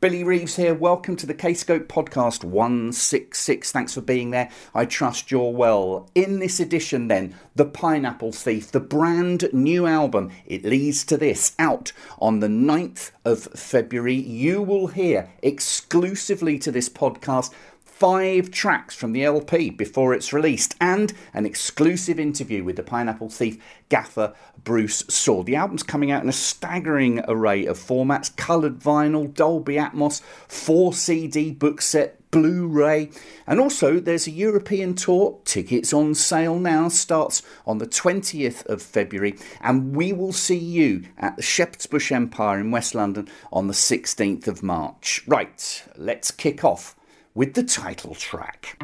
Billy Reeves here. Welcome to the Kscope podcast 166. Thanks for being there. I trust you're well. In this edition, then, The Pineapple Thief, the brand new album. It leads to this. Out on the 9th of February, you will hear exclusively to this podcast five tracks from the LP before it's released, and an exclusive interview with the Pineapple Thief gaffer Bruce Soord. The album's coming out in a staggering array of formats coloured vinyl, Dolby Atmos, 4 CD book set, Blu ray, and also there's a European tour. Tickets on sale now, starts on the 20th of February, and we will see you at the Shepherd's Bush Empire in West London on the 16th of March. Right, let's kick off with the title track.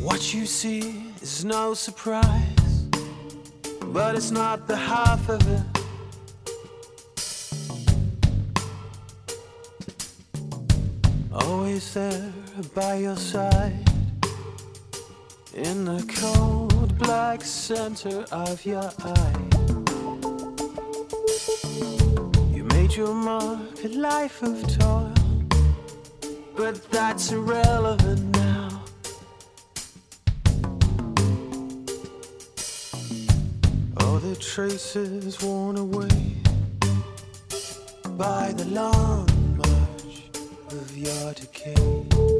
What you see is no surprise, but it's not the half of it. Always there by your side, in the cold black center of your eye. Your mark a life of toil, but that's irrelevant now. All the traces worn away by the long march of your decay.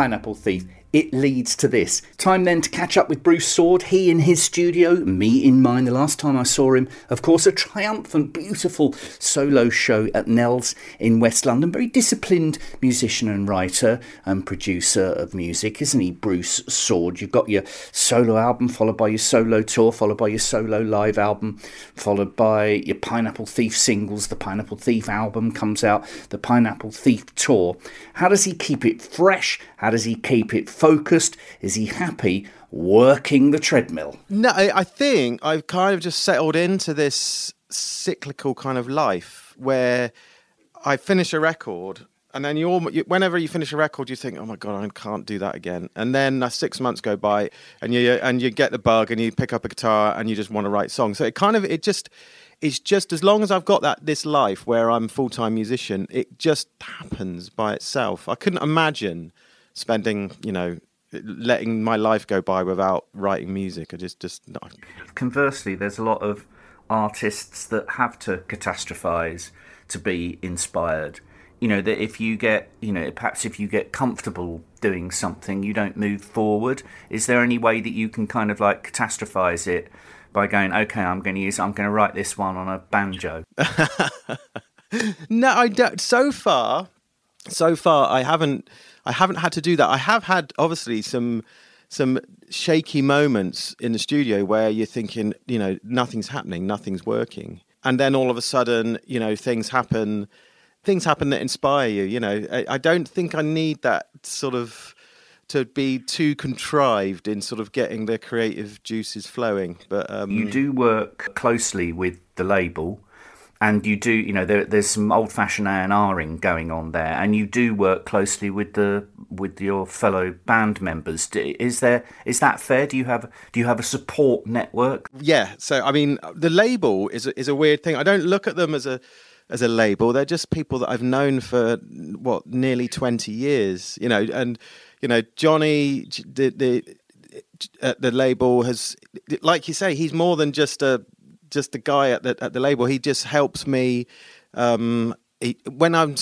kind of Thief, it leads to this. Time then to catch up with Bruce Soord, he in his studio, me in mine. The last time I saw him, of course, a triumphant, beautiful solo show at Nell's in West London. Very disciplined musician and writer and producer of music, isn't he, Bruce Soord? You've got your solo album, followed by your solo tour, followed by your solo live album, followed by your Pineapple Thief singles. The Pineapple Thief album comes out, the Pineapple Thief tour. How does he keep it fresh? How does he keep it focused? Is he happy working the treadmill? No, I think I've kind of just settled into this cyclical kind of life where I finish a record. And then you, all, whenever you finish a record, you think, "Oh my god, I can't do that again." And then uh, six months go by, and you and you get the bug, and you pick up a guitar, and you just want to write songs. So it kind of it just it's just as long as I've got that this life where I'm full time musician, it just happens by itself. I couldn't imagine spending, you know, letting my life go by without writing music. I just just no. Conversely, there's a lot of artists that have to catastrophize to be inspired. You know, that if you get, you know, perhaps if you get comfortable doing something, you don't move forward. Is there any way that you can kind of like catastrophize it by going, okay, I'm going to use, I'm going to write this one on a banjo? no, I don't. So far, so far, I haven't. I haven't had to do that. I have had obviously some some shaky moments in the studio where you're thinking, you know, nothing's happening, nothing's working, and then all of a sudden, you know, things happen. Things happen that inspire you. You know, I, I don't think I need that sort of to be too contrived in sort of getting the creative juices flowing. But um, You do work closely with the label. And you do, you know, there, there's some old-fashioned A and Ring going on there, and you do work closely with the with your fellow band members. Is there is that fair? Do you have do you have a support network? Yeah, so I mean, the label is is a weird thing. I don't look at them as a as a label. They're just people that I've known for what nearly twenty years. You know, and you know Johnny, the the uh, the label has, like you say, he's more than just a just the guy at the at the label. He just helps me. Um, he, when I'm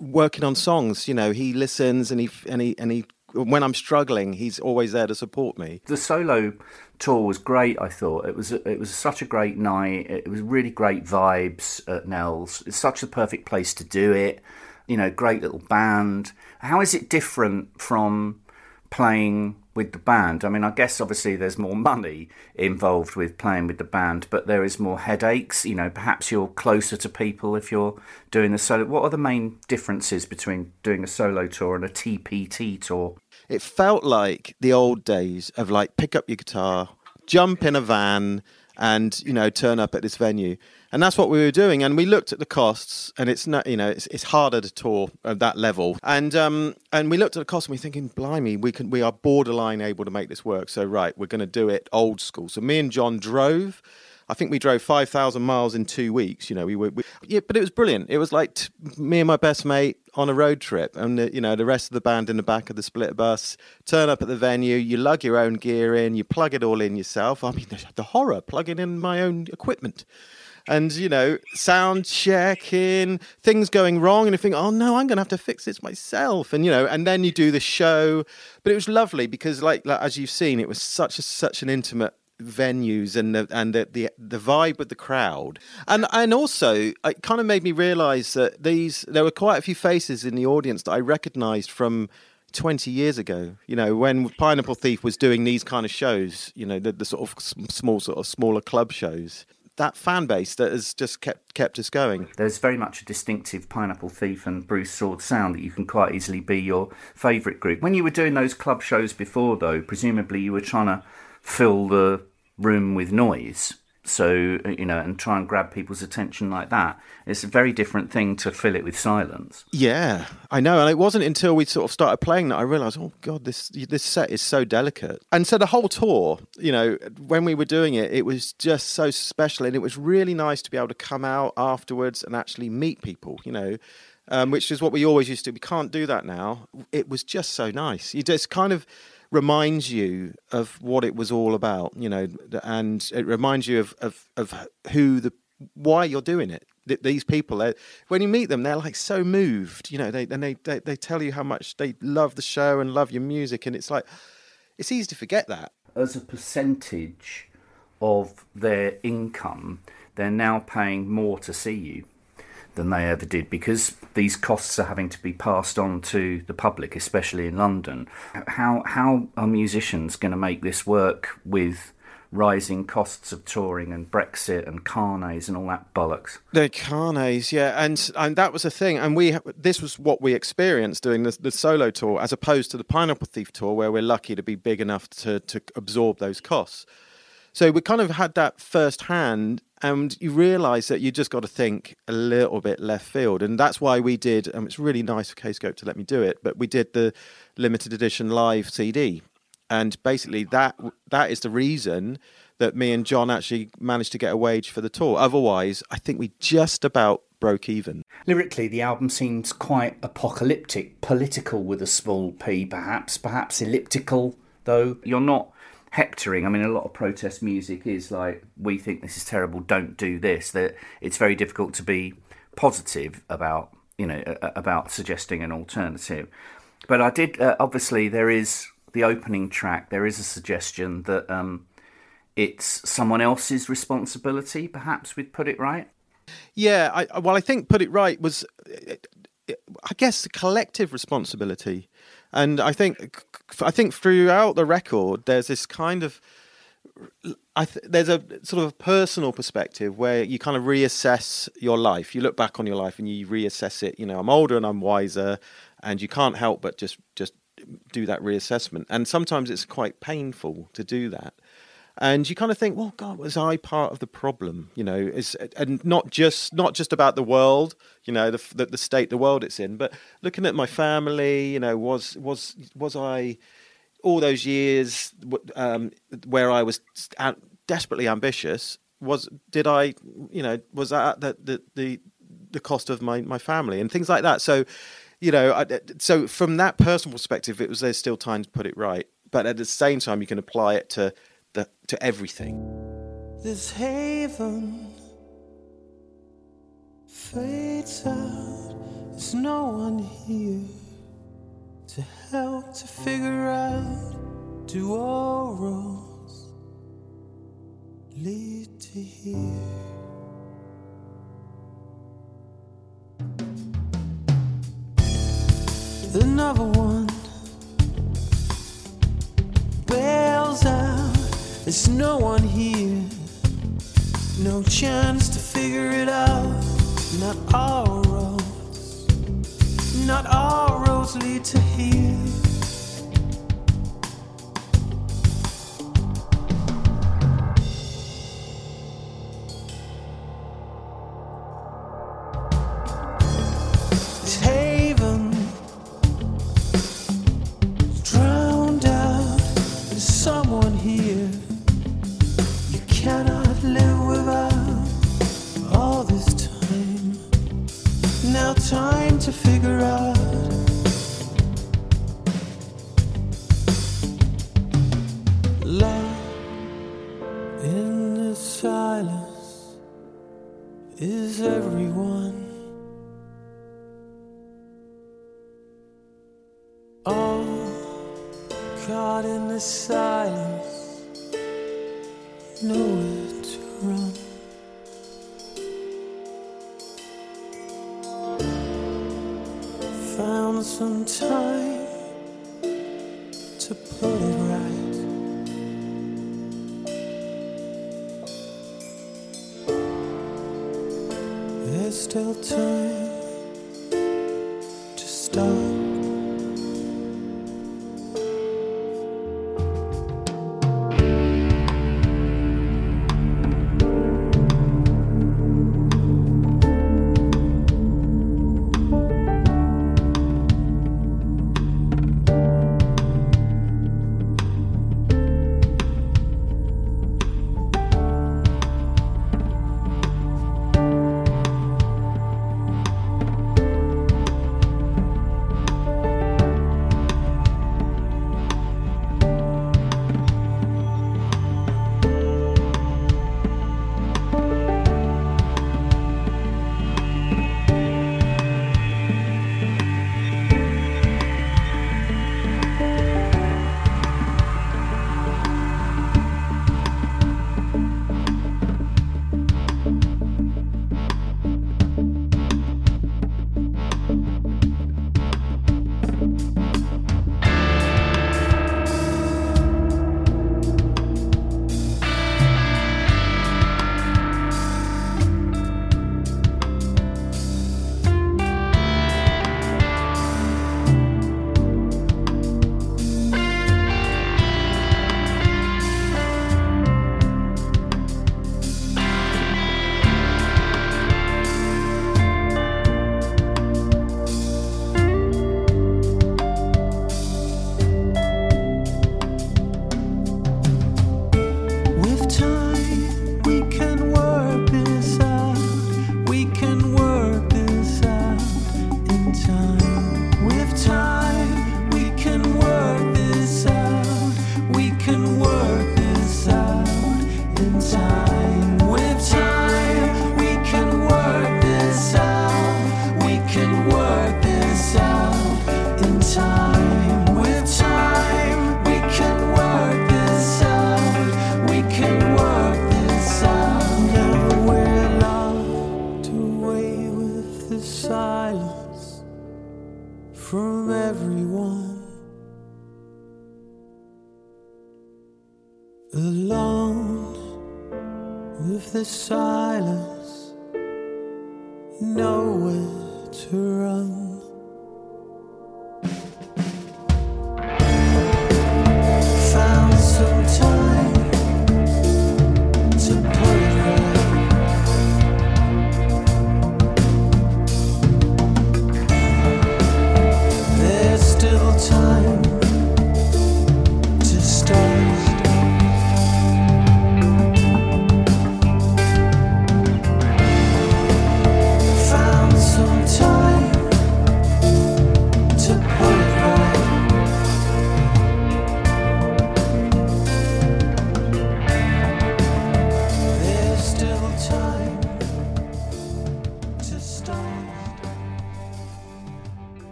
working on songs, you know, he listens and he and he and he. When I'm struggling, he's always there to support me. The solo tour was great. I thought it was it was such a great night. It was really great vibes at Nell's. It's such a perfect place to do it. You know, great little band. How is it different from playing with the band? I mean, I guess obviously there's more money involved with playing with the band, but there is more headaches. You know, perhaps you're closer to people if you're doing the solo. What are the main differences between doing a solo tour and a TPT tour? it felt like the old days of like pick up your guitar, jump in a van, and you know turn up at this venue. And that's what we were doing. And we looked at the costs, and it's not you know it's, it's harder to tour at that level. And um and we looked at the costs, and we're thinking, blimey, we can we are borderline able to make this work. So right, we're going to do it old school. So me and John drove. I think we drove five thousand miles in two weeks. You know, we were, we, yeah, but it was brilliant. It was like t- me and my best mate on a road trip, and the, you know, the rest of the band in the back of the split bus. Turn up at the venue, you lug your own gear in, you plug it all in yourself. I mean, the, the horror plugging in my own equipment. And you know, sound checking, things going wrong, and you think, "Oh no, I'm going to have to fix this myself." And you know, and then you do the show. But it was lovely because, like, like as you've seen, it was such a such an intimate venues and the and the, the the vibe with the crowd and and also it kind of made me realize that these there were quite a few faces in the audience that I recognized from 20 years ago you know when Pineapple Thief was doing these kind of shows you know the, the sort of small sort of smaller club shows that fan base that has just kept kept us going There's very much a distinctive Pineapple Thief and Bruce Soord sound that you can quite easily be your favourite group. When you were doing those club shows before, though, presumably you were trying to fill the room with noise. So, you know, and try and grab people's attention like that. It's a very different thing to fill it with silence. Yeah, I know, and it wasn't until we sort of started playing that I realised, oh god, this this set is so delicate. And so the whole tour, you know, when we were doing it, it was just so special, and it was really nice to be able to come out afterwards and actually meet people, you know. Um, which is what we always used to. We can't do that now. It was just so nice. You just kind of reminds you of what it was all about, you know, and it reminds you of of, of who the why you're doing it th- these people, when you meet them, they're like so moved, you know. They and they, they they tell you how much they love the show and love your music, and it's like it's easy to forget that. as a percentage of their income, they're now paying more to see you than they ever did because these costs are having to be passed on to the public, especially in London. How how are musicians going to make this work with rising costs of touring and Brexit and carnets and all that bollocks? The carnets, yeah, and and that was a thing, and we this was what we experienced doing the, the solo tour, as opposed to the Pineapple Thief tour, where we're lucky to be big enough to to absorb those costs. So we kind of had that firsthand, and you realise that you just got to think a little bit left field, and that's why we did. And it's really nice for Kscope to let me do it, but we did the limited edition live CD, and basically that that is the reason that me and John actually managed to get a wage for the tour. Otherwise, I think we just about broke even. Lyrically, the album seems quite apocalyptic, political with a small p, perhaps, perhaps elliptical, though. You're not hectoring. I mean, a lot of protest music is like, we think this is terrible, don't do this. That it's very difficult to be positive about, you know, about suggesting an alternative. But I did, uh, obviously, there is the opening track, there is a suggestion that um, it's someone else's responsibility, perhaps we'd put it right. Yeah, I, well, I think put it right was, I guess, the collective responsibility, and I think, I think throughout the record, there's this kind of, th- there's a sort of a personal perspective where you kind of reassess your life. You look back on your life and you reassess it. You know, I'm older and I'm wiser, and you can't help but just just do that reassessment. And sometimes it's quite painful to do that. And you kind of think, well, God, was I part of the problem? You know, is and not just not just about the world, you know, the, the the state the world it's in, but looking at my family. You know, was was was I all those years um, where I was desperately ambitious? Was did I, you know, was that the the the, the cost of my my family and things like that? So, you know, I, so from that personal perspective, it was there's still time to put it right, but at the same time, you can apply it to to everything. This haven fades out. There's no one here to help to figure out. Do all roads lead to here? Another one There's no one here, no chance to figure it out. Not all roads, not all roads lead to here.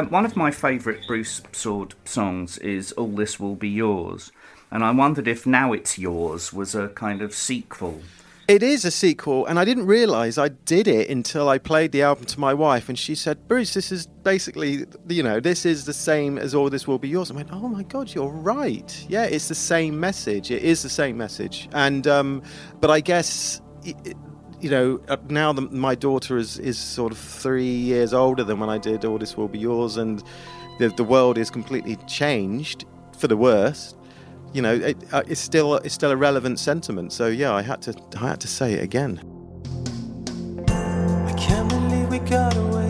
And one of my favourite Bruce Soord songs is All This Will Be Yours. And I wondered if Now It's Yours was a kind of sequel. It is a sequel, and I didn't realise I did it until I played the album to my wife, and she said, "Bruce, this is basically, you know, this is the same as All This Will Be Yours." I went, "Oh my God, you're right. Yeah, it's the same message. It is the same message." And um, but I guess. You know, uh, now that my daughter is, is sort of three years older than when I did All This Will Be Yours, and the, the world is completely changed for the worse you know, it, uh, it's still it's still a relevant sentiment. So yeah, I had to I had to say it again. I can't believe we got away.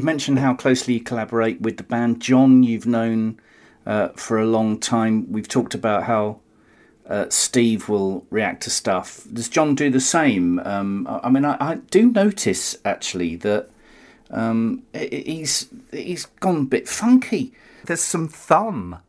You've mentioned how closely you collaborate with the band. John, you've known uh, for a long time. We've talked about how uh, Steve will react to stuff. Does John do the same? Um, I, I mean, I, I do notice actually that um, he's he's gone a bit funky. There's some thumb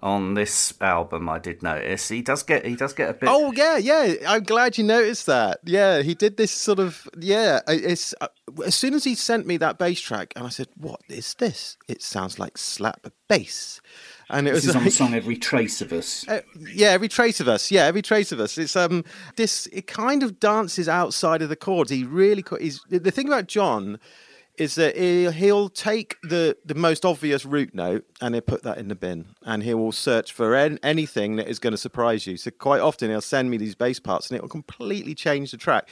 on this album. I did notice he does get he does get a bit. Oh yeah, yeah. I'm glad you noticed that. Yeah, he did this sort of yeah. It's uh, as soon as he sent me that bass track, and I said, "What is this? It sounds like slap bass." And it this was is on the song "Every Trace of Us." Uh, yeah, every trace of us. Yeah, every trace of us. It's um this. It kind of dances outside of the chords. He really. co- He's the thing about John is that he, he'll take the the most obvious root note and he'll put that in the bin, and he will search for an, anything that is going to surprise you. So quite often he'll send me these bass parts, and it will completely change the track.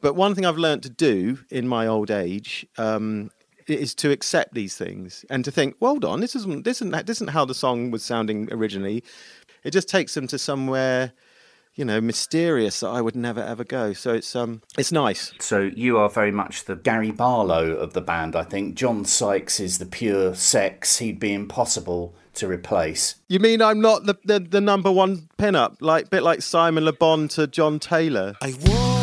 But one thing I've learned to do in my old age um, is to accept these things and to think, well, hold on, this isn't this isn't this isn't how the song was sounding originally. It just takes them to somewhere, you know, mysterious that I would never ever go. So it's um it's nice. So you are very much the Gary Barlow of the band, I think. John Sykes is the pure sex. He'd be impossible to replace. You mean I'm not the the, the number one pinup, like bit like Simon Le Bon to John Taylor? I want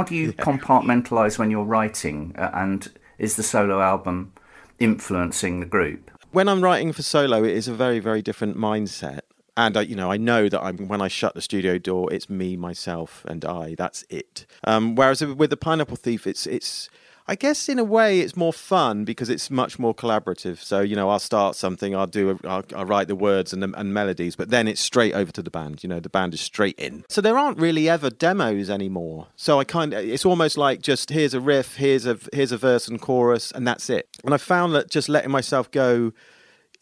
how do you compartmentalize when you're writing? Uh, and is the solo album influencing the group? When I'm writing for solo, it is a very, very different mindset. And I, you know, I know that I'm when I shut the studio door, it's me, myself, and I. That's it. Um, whereas with the Pineapple Thief, it's it's I guess in a way it's more fun because it's much more collaborative. So you know, I'll start something, I'll do, a, I'll, I'll write the words and, and melodies, but then it's straight over to the band. You know, the band is straight in. So there aren't really ever demos anymore. So I kind of, it's almost like just here's a riff, here's a here's a verse and chorus, and that's it. And I found that just letting myself go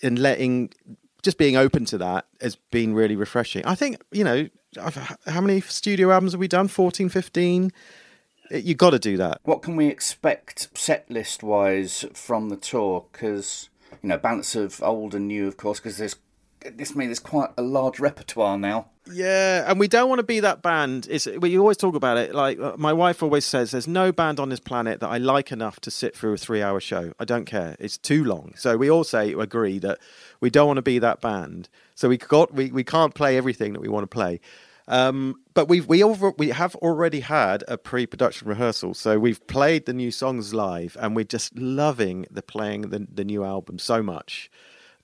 and letting just being open to that has been really refreshing. I think, you know, how many studio albums have we done? 14, 15? You got to do that. What can we expect set list wise from the tour? Because you know, balance of old and new, of course. Because there's this means there's quite a large repertoire now. Yeah, and we don't want to be that band. It's we always talk about it. Like uh, my wife always says, there's no band on this planet that I like enough to sit through a three-hour show. I don't care. It's too long. So we all say agree that we don't want to be that band. So we got we, we can't play everything that we want to play. Um, but we've we over, we have already had a pre-production rehearsal, so we've played the new songs live, and we're just loving the playing the, the new album so much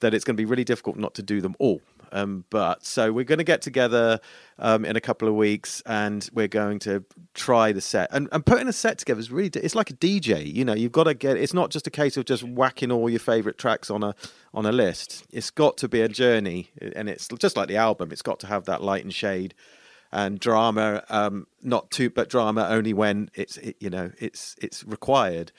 that it's going to be really difficult not to do them all. Um, but so we're going to get together um, in a couple of weeks, and we're going to try the set. And, and putting a set together is really it's like a DJ. You know, you've got to get. It's not just a case of just whacking all your favorite tracks on a on a list. It's got to be a journey, and it's just like the album. It's got to have that light and shade and drama. Um, not too, but drama only when it's it, you know it's it's required.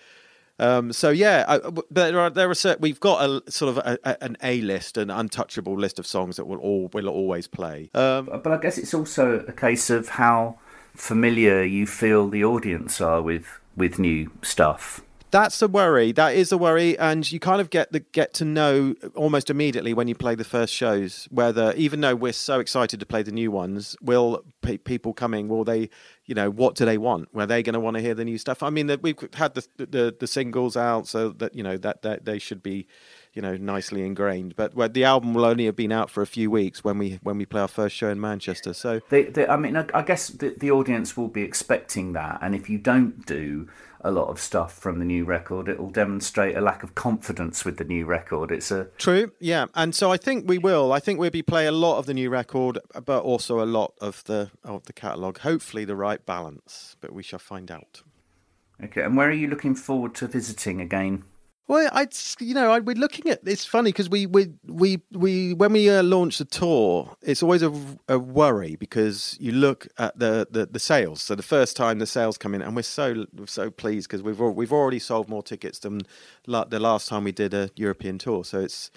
Um, so yeah, I, there are there are certain, we've got a sort of a, a, an A list, an untouchable list of songs that will all will always play. Um, but I guess it's also a case of how familiar you feel the audience are with with new stuff that's a worry. That is a worry, and you kind of get the get to know almost immediately when you play the first shows whether, even though we're so excited to play the new ones, will pe- people coming? Will they, you know, what do they want? Were they going to want to hear the new stuff? I mean, the, we've had the, the, the singles out, so that you know that that they should be, you know, nicely ingrained. But well, the album will only have been out for a few weeks when we when we play our first show in Manchester. So, they, they, I mean, I guess the, the audience will be expecting that, and if you don't do a lot of stuff from the new record, it will demonstrate a lack of confidence with the new record. It's a true, yeah, and so I think we will. I think we'll be play a lot of the new record, but also a lot of the of the catalogue. Hopefully, the right balance, but we shall find out. Okay, and where are you looking forward to visiting again? Well, I, you know, I, we're looking at. It's funny because we, we, we, we, when we uh, launch the tour, it's always a, a worry because you look at the, the, the sales. So the first time the sales come in, and we're so so pleased because we've we've already sold more tickets than the last time we did a European tour. So it's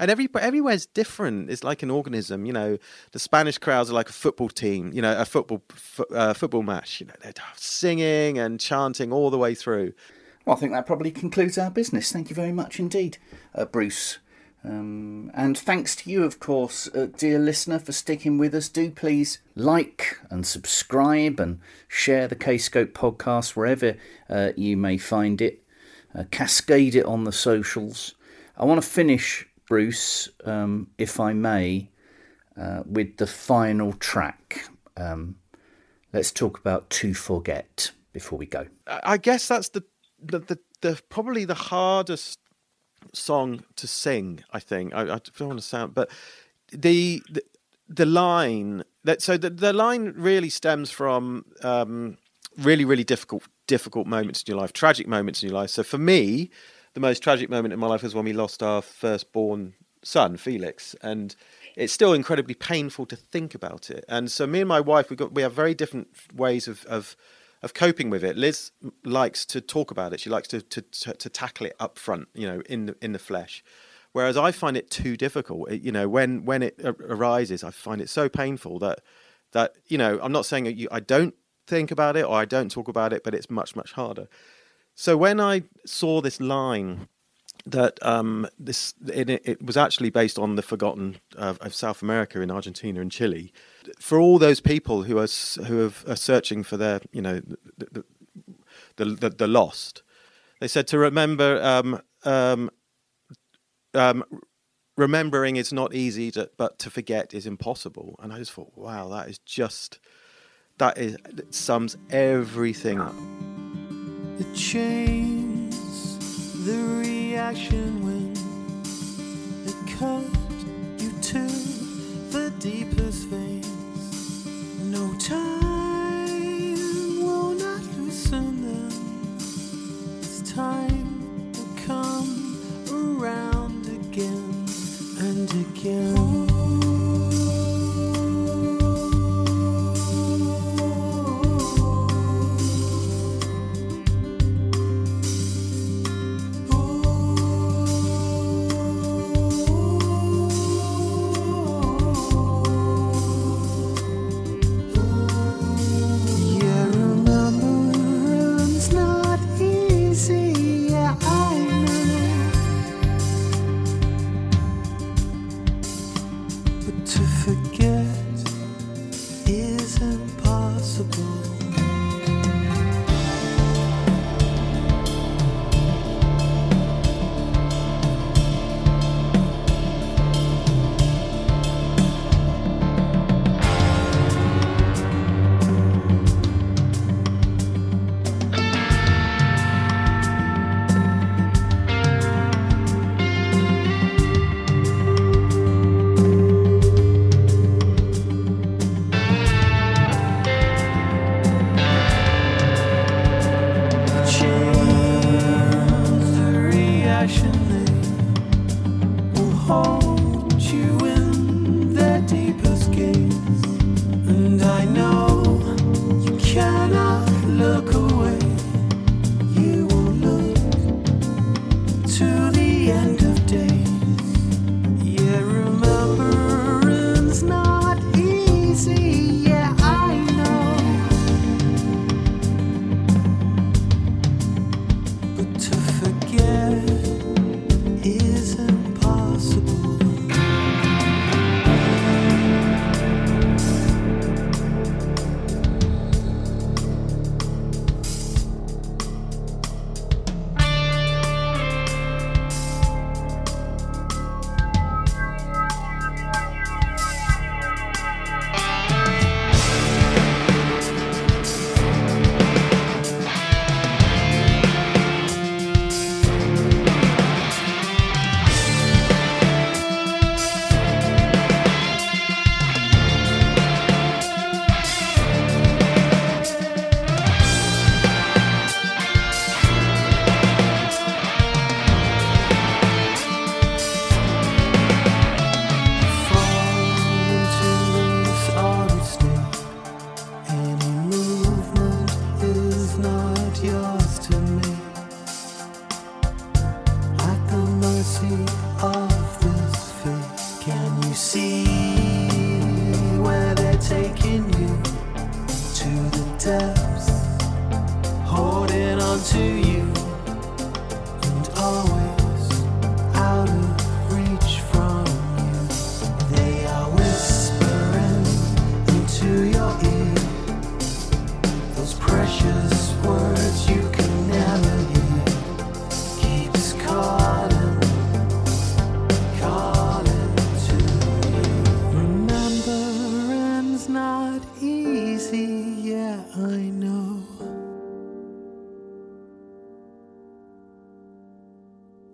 and every everywhere's different. It's like an organism. You know, the Spanish crowds are like a football team. You know, a football uh, football match. You know, they're singing and chanting all the way through. Well, I think that probably concludes our business. Thank you very much indeed, uh, Bruce. Um, and thanks to you, of course, uh, dear listener, for sticking with us. Do please like and subscribe and share the Kscope podcast wherever uh, you may find it. Uh, cascade it on the socials. I want to finish, Bruce, um, if I may, uh, with the final track. Um, let's talk about To Forget before we go. I guess that's the the, the, the probably the hardest song to sing. I think I, I don't want to sound, but the the, the line that so the, the line really stems from um, really really difficult difficult moments in your life, tragic moments in your life. So for me, the most tragic moment in my life was when we lost our firstborn son, Felix, and it's still incredibly painful to think about it. And so me and my wife, we got we have very different ways of of of coping with it. Liz likes to talk about it. She likes to to to, to tackle it up front, you know, in the in the flesh. Whereas I find it too difficult. It, you know, when when it arises, I find it so painful that that you know, I'm not saying you, I don't think about it or I don't talk about it, but it's much much harder. So when I saw this line that um, this it, it, was actually based on the forgotten uh, of South America in Argentina and Chile. For all those people who are who are, are searching for their you know the the, the, the lost, they said to remember um, um, um, remembering is not easy, to, but to forget is impossible. And I just thought, wow, that is just That is it sums everything up. The chains, the reaction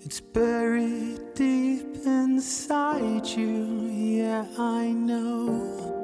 It's buried deep inside you, yeah, I know.